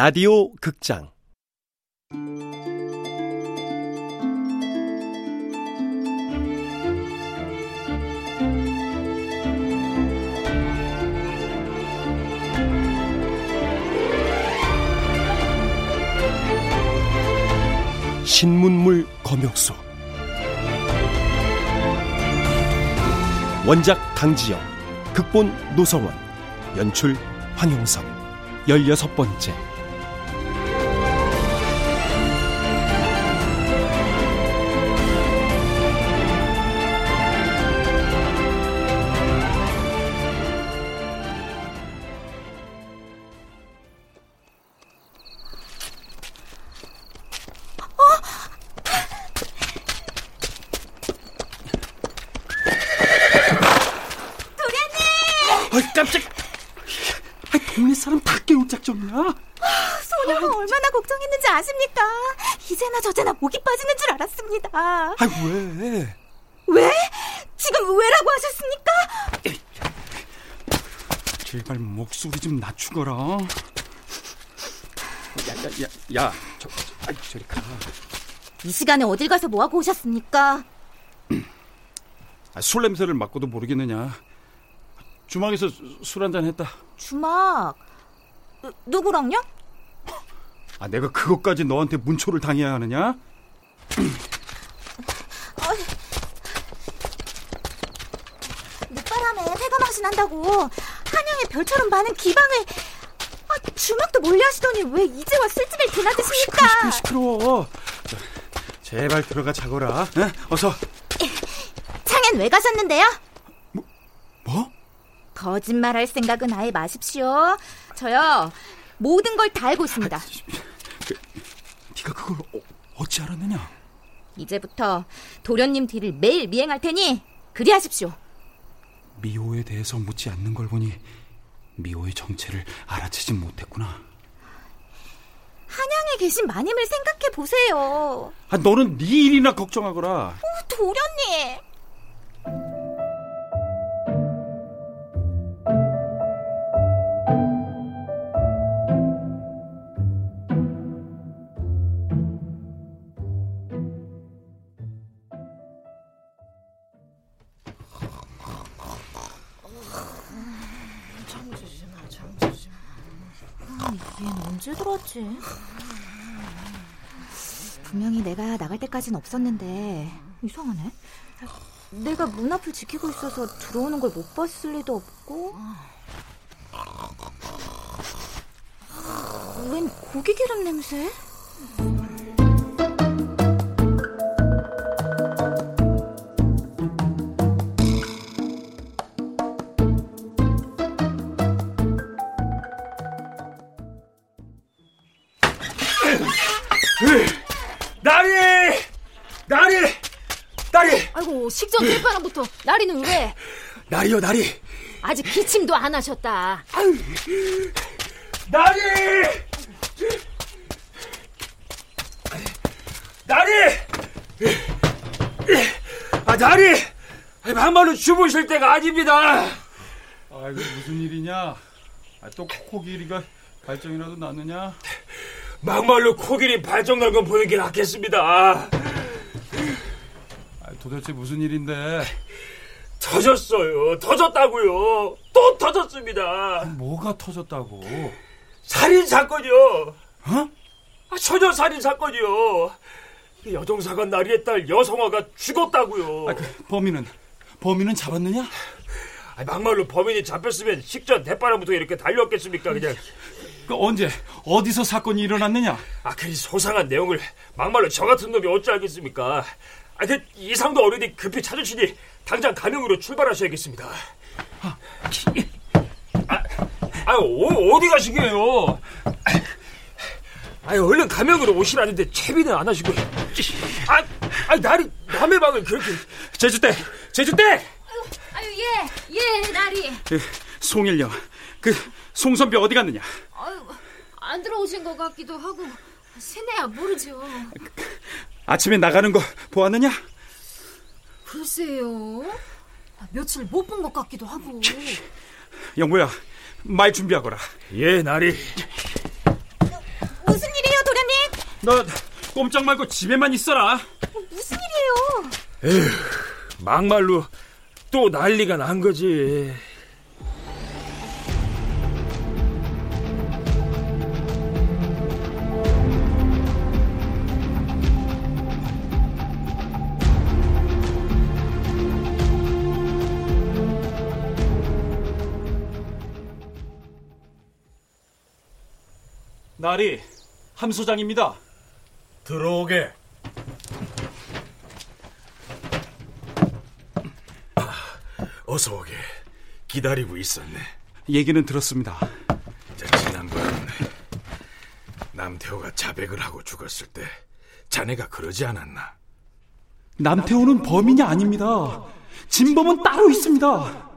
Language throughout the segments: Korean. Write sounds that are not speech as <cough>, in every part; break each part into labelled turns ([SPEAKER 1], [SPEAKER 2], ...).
[SPEAKER 1] 라디오 극장. 신문물 검역소. 원작 강지영 극본 노성원 연출 황용선. 열여섯 번째
[SPEAKER 2] 이제나 저제나 목이 빠지는 줄 알았습니다.
[SPEAKER 3] 아이 왜?
[SPEAKER 2] 왜? 지금 왜라고 하셨습니까?
[SPEAKER 3] 제발 목소리 좀 낮추거라. 야야야 야, 야, 저, 아이 저리 가.
[SPEAKER 2] 이 시간에 어딜 가서 뭐 하고 오셨습니까?
[SPEAKER 3] 아, 술 냄새를 맡고도 모르겠느냐. 주방에서 술 한잔 했다.
[SPEAKER 2] 주막. 누, 누구랑요?
[SPEAKER 3] 아 내가 그것까지 너한테 문초를 당해야 하느냐?
[SPEAKER 2] 늦바람에 회가 맛이 난다고 한양의 별처럼 많은 기방을 아, 주막도 몰래 하시더니 왜 이제 와 술집을 드나드십니까?
[SPEAKER 3] 시끄러 시끄러워. 자, 제발 들어가 자거라. 에? 어서.
[SPEAKER 2] 창엔 왜 가셨는데요?
[SPEAKER 3] 뭐?
[SPEAKER 2] 거짓말할 생각은 아예 마십시오. 저요 모든 걸 다 알고 있습니다.
[SPEAKER 3] 네가 그걸 어, 어찌 알았느냐?
[SPEAKER 2] 이제부터 도련님 뒤를 매일 미행할 테니 그리하십시오.
[SPEAKER 3] 미호에 대해서 묻지 않는 걸 보니 미호의 정체를 알아채지 못했구나.
[SPEAKER 2] 한양에 계신 마님을 생각해 보세요.
[SPEAKER 3] 아, 너는 네 일이나 걱정하거라.
[SPEAKER 2] 도련님. 들어왔지? 분명히 내가 나갈 때까지는 없었는데 이상하네. 내가 문 앞을 지키고 있어서 들어오는 걸 못 봤을 리도 없고. 웬 고기 기름 냄새?
[SPEAKER 4] 식전 대바람부터 나리는 왜
[SPEAKER 5] 나리요, 나리!
[SPEAKER 4] 아직 기침도 안 하셨다.
[SPEAKER 5] 나리! 나리! 아, 나리! 막말로 주무실 때가 아닙니다.
[SPEAKER 3] 아이고 무슨 일이냐? 아, 또 코끼리가 발정이라도 났느냐?
[SPEAKER 5] 막말로 코끼리 발정 난 건 보이는 게 낫겠습니다.
[SPEAKER 3] 아, 도대체 무슨 일인데?
[SPEAKER 5] 터졌어요. 터졌다고요. 또 터졌습니다.
[SPEAKER 3] 뭐가 터졌다고?
[SPEAKER 5] 살인 사건이요.
[SPEAKER 3] 어?
[SPEAKER 5] 아, 처녀 살인 사건이요. 여동사관 나리의 딸 여성아가 죽었다고요.
[SPEAKER 3] 아, 그 범인은 범인은 잡았느냐?
[SPEAKER 5] 아, 막말로 범인이 잡혔으면 식전 대바람부터 이렇게 달렸겠습니까 그냥
[SPEAKER 3] 그 언제 어디서 사건이 일어났느냐?
[SPEAKER 5] 아 그 소상한 내용을 막말로 저 같은 놈이 어찌 알겠습니까 아 그 이상도 어른이 급히 찾으시니 당장 가명으로 출발하셔야겠습니다 아, 아 어, 어디 가시게요 아 얼른 가명으로 오시라는데 채비는 안 하시고 아, 아 날이 남의 방을 그렇게 제주대 제주대
[SPEAKER 4] 아유 예, 예 나리.
[SPEAKER 3] 그 송일령, 그 송선배 어디 갔느냐?
[SPEAKER 4] 아유 안 들어오신 것 같기도 하고 세네야 모르죠.
[SPEAKER 3] 아침에 나가는 거 보았느냐?
[SPEAKER 4] 글쎄요. 며칠 못 본 것 같기도 하고.
[SPEAKER 3] 영구야, 말 준비하거라.
[SPEAKER 5] 예 나리
[SPEAKER 3] 너 꼼짝 말고 집에만 있어라.
[SPEAKER 2] 무슨 일이에요?
[SPEAKER 6] 에휴, 막말로 또 난리가 난 거지.
[SPEAKER 3] 나리 함 소장입니다.
[SPEAKER 6] 들어오게. 아, 어서 오게. 기다리고 있었네.
[SPEAKER 3] 얘기는 들었습니다.
[SPEAKER 6] 자, 지난번 남태호가 자백을 하고 죽었을 때 자네가 그러지 않았나?
[SPEAKER 3] 남태호는 범인이 아닙니다. 진범은 따로 있습니다.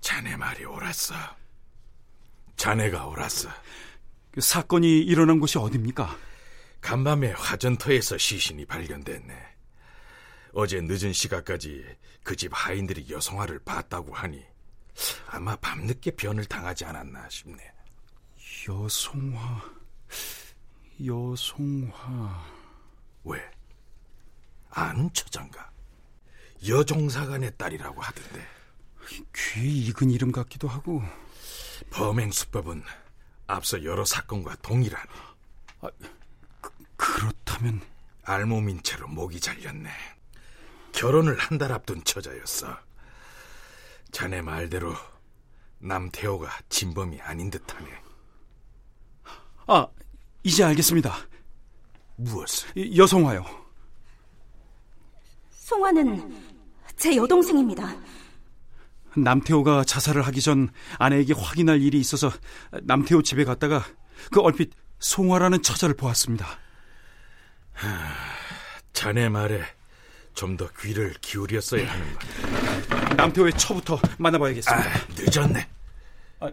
[SPEAKER 6] 자네 말이 옳았어. 자네가 옳았어.
[SPEAKER 3] 그 사건이 일어난 곳이 어딥니까?
[SPEAKER 6] 간밤에 화전터에서 시신이 발견됐네. 어제 늦은 시각까지 그 집 하인들이 여성화를 봤다고 하니 아마 밤늦게 변을 당하지 않았나 싶네.
[SPEAKER 3] 여송화, 여송화.
[SPEAKER 6] 왜? 아는 처장가? 여종사관의 딸이라고 하던데.
[SPEAKER 3] 귀에 익은 이름 같기도 하고.
[SPEAKER 6] 범행 수법은 앞서 여러 사건과 동일하네.
[SPEAKER 3] 아, 그, 그렇다면
[SPEAKER 6] 알몸인 채로 목이 잘렸네. 결혼을 한 달 앞둔 처자였어. 자네 말대로 남태호가 진범이 아닌 듯하네.
[SPEAKER 3] 아, 이제 알겠습니다.
[SPEAKER 6] 무엇을?
[SPEAKER 3] 여성화요.
[SPEAKER 7] 송화는 제 여동생입니다.
[SPEAKER 3] 남태호가 자살을 하기 전 아내에게 확인할 일이 있어서 남태호 집에 갔다가 그 얼핏 송화라는 처자를 보았습니다.
[SPEAKER 6] 하, 자네 말에 좀 더 귀를 기울였어야 하는 것.
[SPEAKER 3] 남태호의 처부터 만나봐야겠습니다.
[SPEAKER 6] 아, 늦었네.
[SPEAKER 3] 아,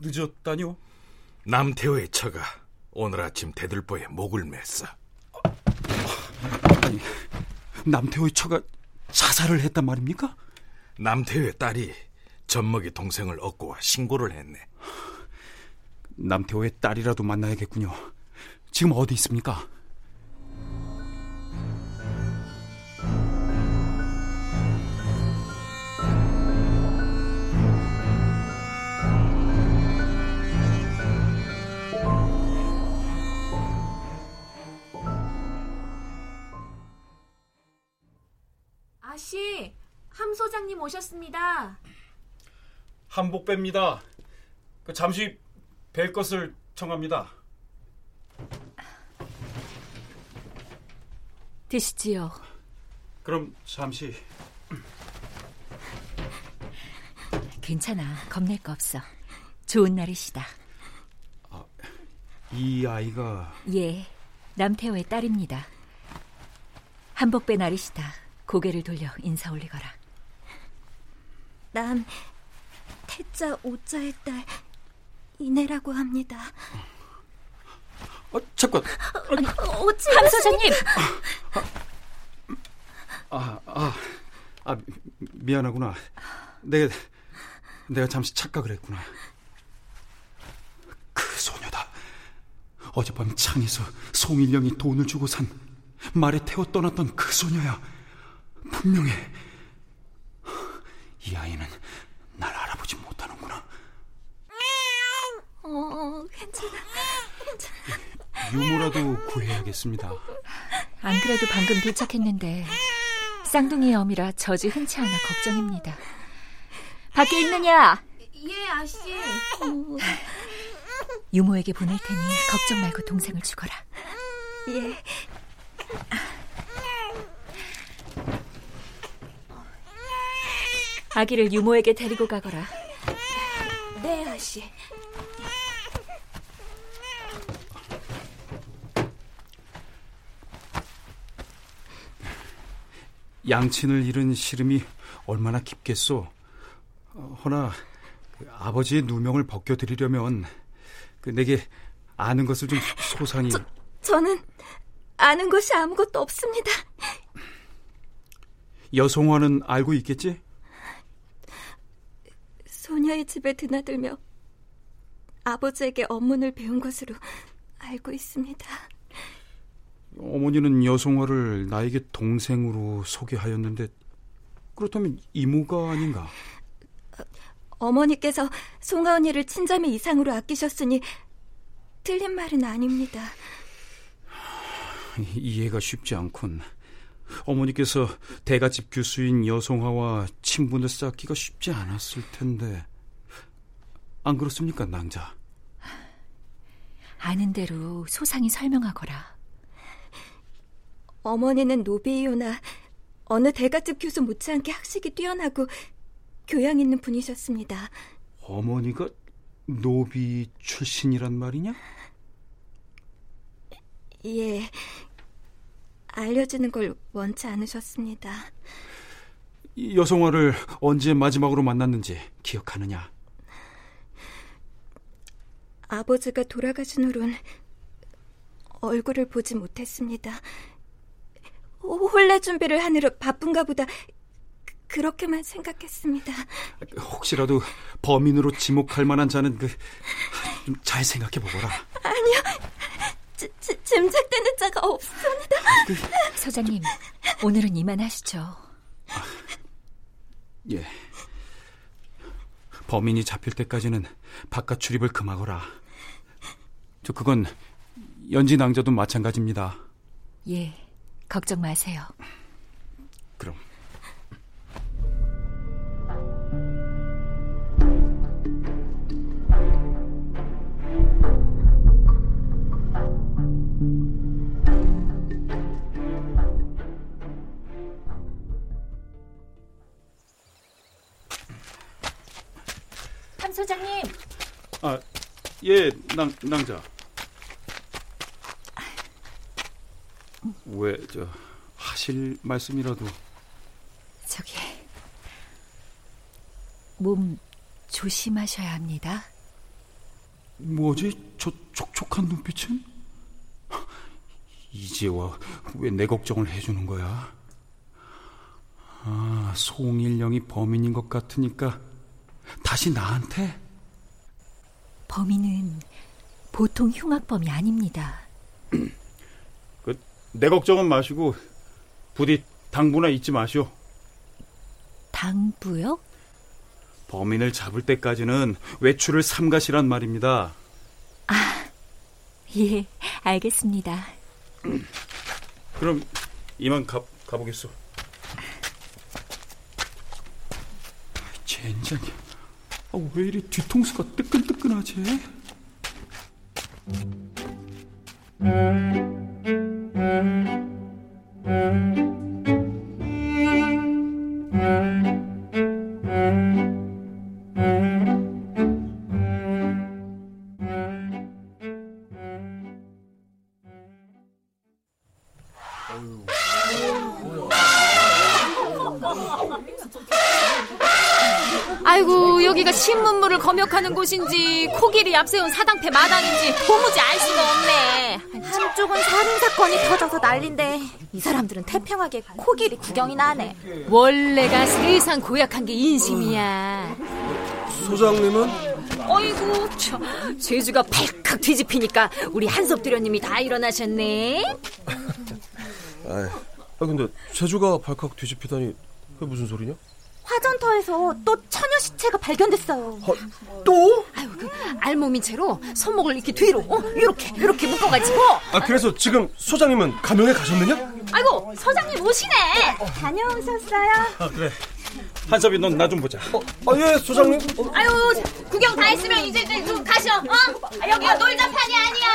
[SPEAKER 3] 늦었다뇨?
[SPEAKER 6] 남태호의 처가 오늘 아침 대들보에 목을 맸어.
[SPEAKER 3] 아니, 남태호의 처가 자살을 했단 말입니까?
[SPEAKER 6] 남태호의 딸이 젖먹이 동생을 얻고 와 신고를 했네.
[SPEAKER 3] 남태호의 딸이라도 만나야겠군요. 지금 어디 있습니까?
[SPEAKER 4] 아씨, 함 소장님 오셨습니다.
[SPEAKER 3] 한복배입니다. 그 잠시 뵐 것을 청합니다.
[SPEAKER 7] 드시지요.
[SPEAKER 3] 그럼 잠시.
[SPEAKER 8] 괜찮아. 겁낼 거 없어. 좋은 날이시다.
[SPEAKER 3] 아, 이 아이가
[SPEAKER 8] 예, 남태호의 딸입니다. 한복배 날이시다. 고개를 돌려 인사 올리거라.
[SPEAKER 7] 난 태자 오자의 딸 이내라고 합니다.
[SPEAKER 3] 어, 잠깐.
[SPEAKER 7] 어찌
[SPEAKER 8] 함 소장님.
[SPEAKER 3] 아, 아, 아, 미안하구나. 내가 내가 잠시 착각을 했구나. 그 소녀다. 어젯밤 창에서 송일령이 돈을 주고 산 말에 태워 떠났던 그 소녀야. 분명해. 이 아이는 날 알아보지 못하는구나.
[SPEAKER 7] 어, 괜찮아.
[SPEAKER 3] 유모라도 구해야겠습니다.
[SPEAKER 8] 안 그래도 방금 도착했는데 쌍둥이의 어미라 젖이 흔치 않아 걱정입니다. 밖에 있느냐?
[SPEAKER 4] 예, 아씨.
[SPEAKER 8] 유모에게 보낼 테니 걱정 말고 동생을 죽어라.
[SPEAKER 7] 예.
[SPEAKER 8] 아기를 유모에게 데리고 가거라.
[SPEAKER 7] 네, 아씨.
[SPEAKER 3] 양친을 잃은 시름이 얼마나 깊겠소. 어, 허나 그 아버지의 누명을 벗겨드리려면 그 내게 아는 것을 좀 소상히.
[SPEAKER 7] 저, 저는 아는 것이 아무것도 없습니다.
[SPEAKER 3] 여송화는 알고 있겠지?
[SPEAKER 7] 소녀의 집에 드나들며 아버지에게 업문을 배운 것으로 알고 있습니다.
[SPEAKER 3] 어머니는 여송화를 나에게 동생으로 소개하였는데 그렇다면 이모가 아닌가?
[SPEAKER 7] 어머니께서 송아 언니를 친자매 이상으로 아끼셨으니 틀린 말은 아닙니다.
[SPEAKER 3] 이해가 쉽지 않군. 어머니께서 대가집 교수인 여송화와 친분을 쌓기가 쉽지 않았을 텐데 안 그렇습니까, 낭자?
[SPEAKER 8] 아는 대로 소상히 설명하거라.
[SPEAKER 7] 어머니는 노비이오나 어느 대가집 교수 못지않게 학식이 뛰어나고 교양 있는 분이셨습니다.
[SPEAKER 3] 어머니가 노비 출신이란 말이냐?
[SPEAKER 7] 예. 알려지는 걸 원치 않으셨습니다.
[SPEAKER 3] 여성화를 언제 마지막으로 만났는지 기억하느냐?
[SPEAKER 7] 아버지가 돌아가신 후론 얼굴을 보지 못했습니다. 홀례 준비를 하느라 바쁜가 보다 그렇게만 생각했습니다.
[SPEAKER 3] 혹시라도 범인으로 지목할 만한 자는 그잘 생각해 보거라.
[SPEAKER 7] 아니요. 지, 지, 짐작되는 자가 없습니다. 그...
[SPEAKER 8] 서장님, 오늘은 이만하시죠.
[SPEAKER 3] 아, 예. 범인이 잡힐 때까지는 바깥 출입을 금하거라. 저 그건 연지 낭자도 마찬가지입니다.
[SPEAKER 8] 예, 걱정 마세요.
[SPEAKER 3] 예, 낭, 낭자. 왜, 저, 하실 말씀이라도.
[SPEAKER 8] 저기, 몸 조심하셔야 합니다.
[SPEAKER 3] 뭐지? 저 촉촉한 눈빛은? 이제 와, 왜 내 걱정을 해주는 거야? 아, 송일령이 범인인 것 같으니까 다시 나한테?
[SPEAKER 8] 범인은 보통 흉악범이 아닙니다. <clears throat>
[SPEAKER 3] 그, 내 걱정은 마시고 부디 당부나 잊지 마시오.
[SPEAKER 8] 당부요?
[SPEAKER 3] 범인을 잡을 때까지는 외출을 삼가시란 말입니다.
[SPEAKER 8] 아, 예, 알겠습니다. <clears throat>
[SPEAKER 3] 그럼 이만 가, 가보겠소. 젠장이. 아, 왜 이리 뒤통수가 뜨끈뜨끈하지?
[SPEAKER 4] 곳인지 코끼리 앞세운 사당패 마당인지 도무지 알 수가 없네
[SPEAKER 2] 한쪽은 살인 사건이 터져서 난린데 이 사람들은 태평하게 코끼리 구경이나 하네
[SPEAKER 4] 원래가 세상 고약한 게 인심이야
[SPEAKER 1] 소장님은?
[SPEAKER 4] 어이구 저 제주가 발칵 뒤집히니까 우리 한섭 대련님이 다 일어나셨네
[SPEAKER 1] 아 근데 제주가 발칵 뒤집히다니 그게 무슨 소리냐?
[SPEAKER 2] 화전터에서 또 처녀 시체가 발견됐어요.
[SPEAKER 1] 아, 또?
[SPEAKER 4] 아유, 그 알몸인 채로 손목을 이렇게 뒤로, 어, 이렇게 이렇게 묶어가지고.
[SPEAKER 1] 아 그래서 지금 소장님은 감염에 가셨느냐?
[SPEAKER 4] 아이고, 서장님 오시네.
[SPEAKER 7] 어, 다녀오셨어요?
[SPEAKER 3] 아 그래. 한섭이 넌 나 좀 보자.
[SPEAKER 1] 어, 아 예 소장님.
[SPEAKER 4] 어. 아유, 구경 다 했으면 이제 좀 가셔. 어? 아, 여기가 놀자판이 아니야.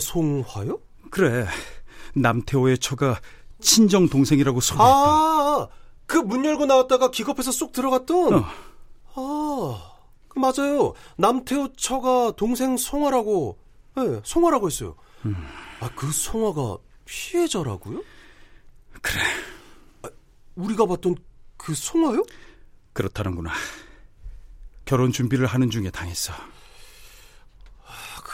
[SPEAKER 1] 여송화요?
[SPEAKER 3] 그래. 남태호의 처가 친정 동생이라고 소개했다.
[SPEAKER 1] 아, 그 문 열고 나왔다가 기겁해서 쏙 들어갔던.
[SPEAKER 3] 어.
[SPEAKER 1] 아, 그 맞아요. 남태호 처가 동생 송화라고, 예, 네, 송화라고 했어요. 음. 아, 그 송화가 피해자라고요?
[SPEAKER 3] 그래.
[SPEAKER 1] 아, 우리가 봤던 그 송화요?
[SPEAKER 3] 그렇다는구나. 결혼 준비를 하는 중에 당했어.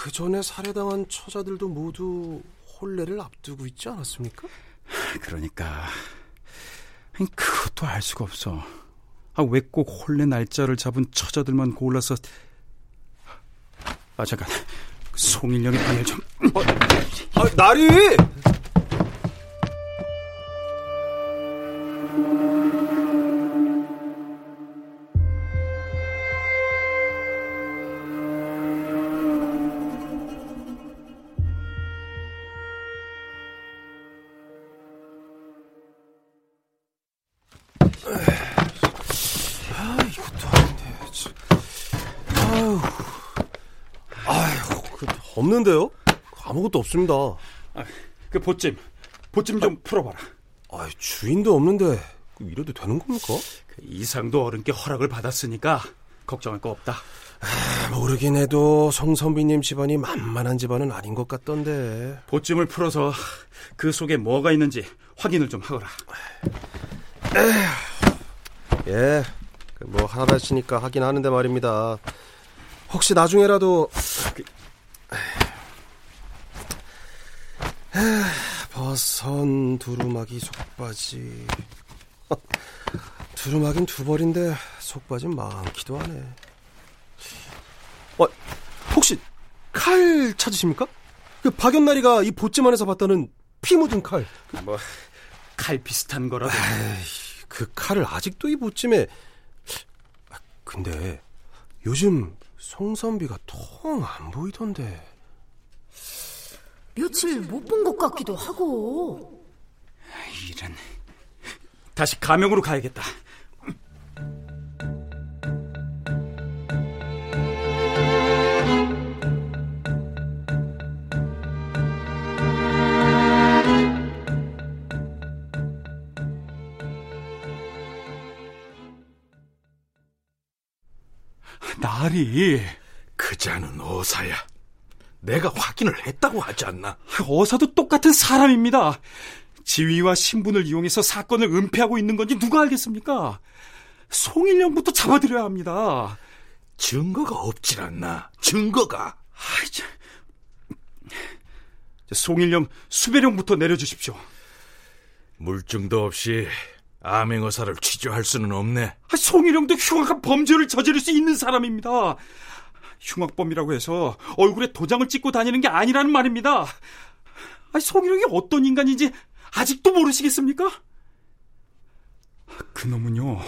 [SPEAKER 1] 아, 그 전에 살해당한 처자들도 모두 혼례를 앞두고 있지 않았습니까?
[SPEAKER 3] 그러니까 그것도 알 수가 없어. 아, 왜 꼭 혼례 날짜를 잡은 처자들만 골라서 아 잠깐 송일령의 방을 좀
[SPEAKER 1] 어, 아, 나리! 없는데요? 아무것도 없습니다.
[SPEAKER 3] 아, 그 보찜 보찜 좀 풀어봐라.
[SPEAKER 1] 아, 주인도 없는데 그 이래도 되는 겁니까?
[SPEAKER 3] 그 이상도 어른께 허락을 받았으니까 걱정할 거 없다.
[SPEAKER 1] 아, 모르긴 해도 송선비님 집안이 만만한 집안은 아닌 것 같던데.
[SPEAKER 3] 보찜을 풀어서 그 속에 뭐가 있는지 확인을 좀 하거라.
[SPEAKER 1] 예, 그뭐 하나다시니까 하긴 하는데 말입니다. 혹시 나중에라도 그, 에휴, 버선 두루마기 속바지 <laughs> 두루마긴 두 벌인데 속바진 많기도 하네. 어, 혹시 칼 찾으십니까? 그 박연나리가 이 보찜 안에서 봤다는 피 묻은 칼.
[SPEAKER 3] 뭐 칼 비슷한 거라도.
[SPEAKER 1] 에이, 그 칼을 아직도 이 보찜에. 아, 근데 요즘 송선비가 통 안 보이던데.
[SPEAKER 4] 며칠 못 본 것 같기도 하고.
[SPEAKER 3] 이런. 다시 가명으로 가야겠다. 나리.
[SPEAKER 6] 그자는 어사야. 내가 확인을 했다고 하지 않나?
[SPEAKER 3] 어사도 똑같은 사람입니다. 지위와 신분을 이용해서 사건을 은폐하고 있는 건지 누가 알겠습니까? 송일령부터 잡아드려야 합니다.
[SPEAKER 6] 증거가 없질 않나? 증거가.
[SPEAKER 3] 아이, 참. 송일령 수배령부터 내려주십시오.
[SPEAKER 6] 물증도 없이 암행어사를 취조할 수는 없네.
[SPEAKER 3] 아, 송일령도 흉악한 범죄를 저지를 수 있는 사람입니다. 흉악범이라고 해서 얼굴에 도장을 찍고 다니는 게 아니라는 말입니다. 아, 송일령이 어떤 인간인지 아직도 모르시겠습니까? 그놈은요,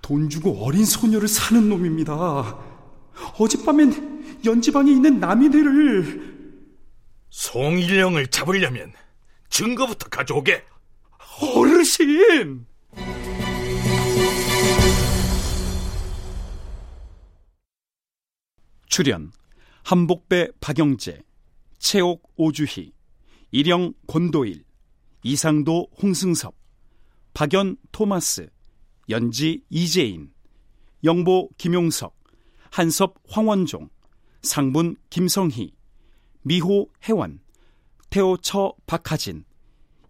[SPEAKER 3] 돈 주고 어린 소녀를 사는 놈입니다. 어젯밤엔 연지방에 있는 남이네를
[SPEAKER 6] 송일령을 잡으려면 증거부터 가져오게.
[SPEAKER 3] 어르신! 출연 한복배 박영재, 최옥 오주희, 일영 권도일, 이상도 홍승섭, 박연 토마스, 연지 이재인, 영보 김용석, 한섭 황원종, 상분 김성희, 미호 혜원, 태호처 박하진,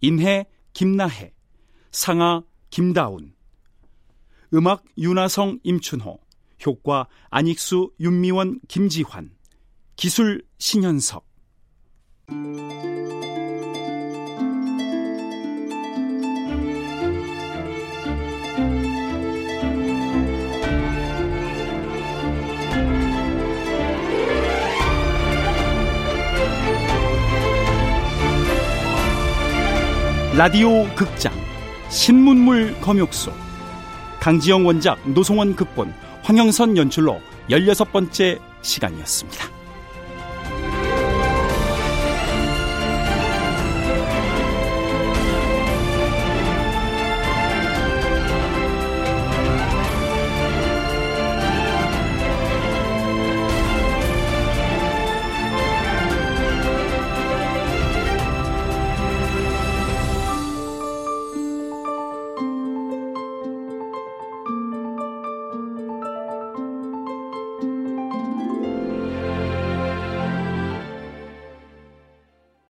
[SPEAKER 3] 인해 김나혜, 상하 김다운, 음악 윤하성 임춘호, 효과 안익수 윤미원 김지환, 기술 신현석. 라디오 극장 신문물 검역소 강지영 원작 노송원 극본 황영선 연출로 16번째 시간이었습니다.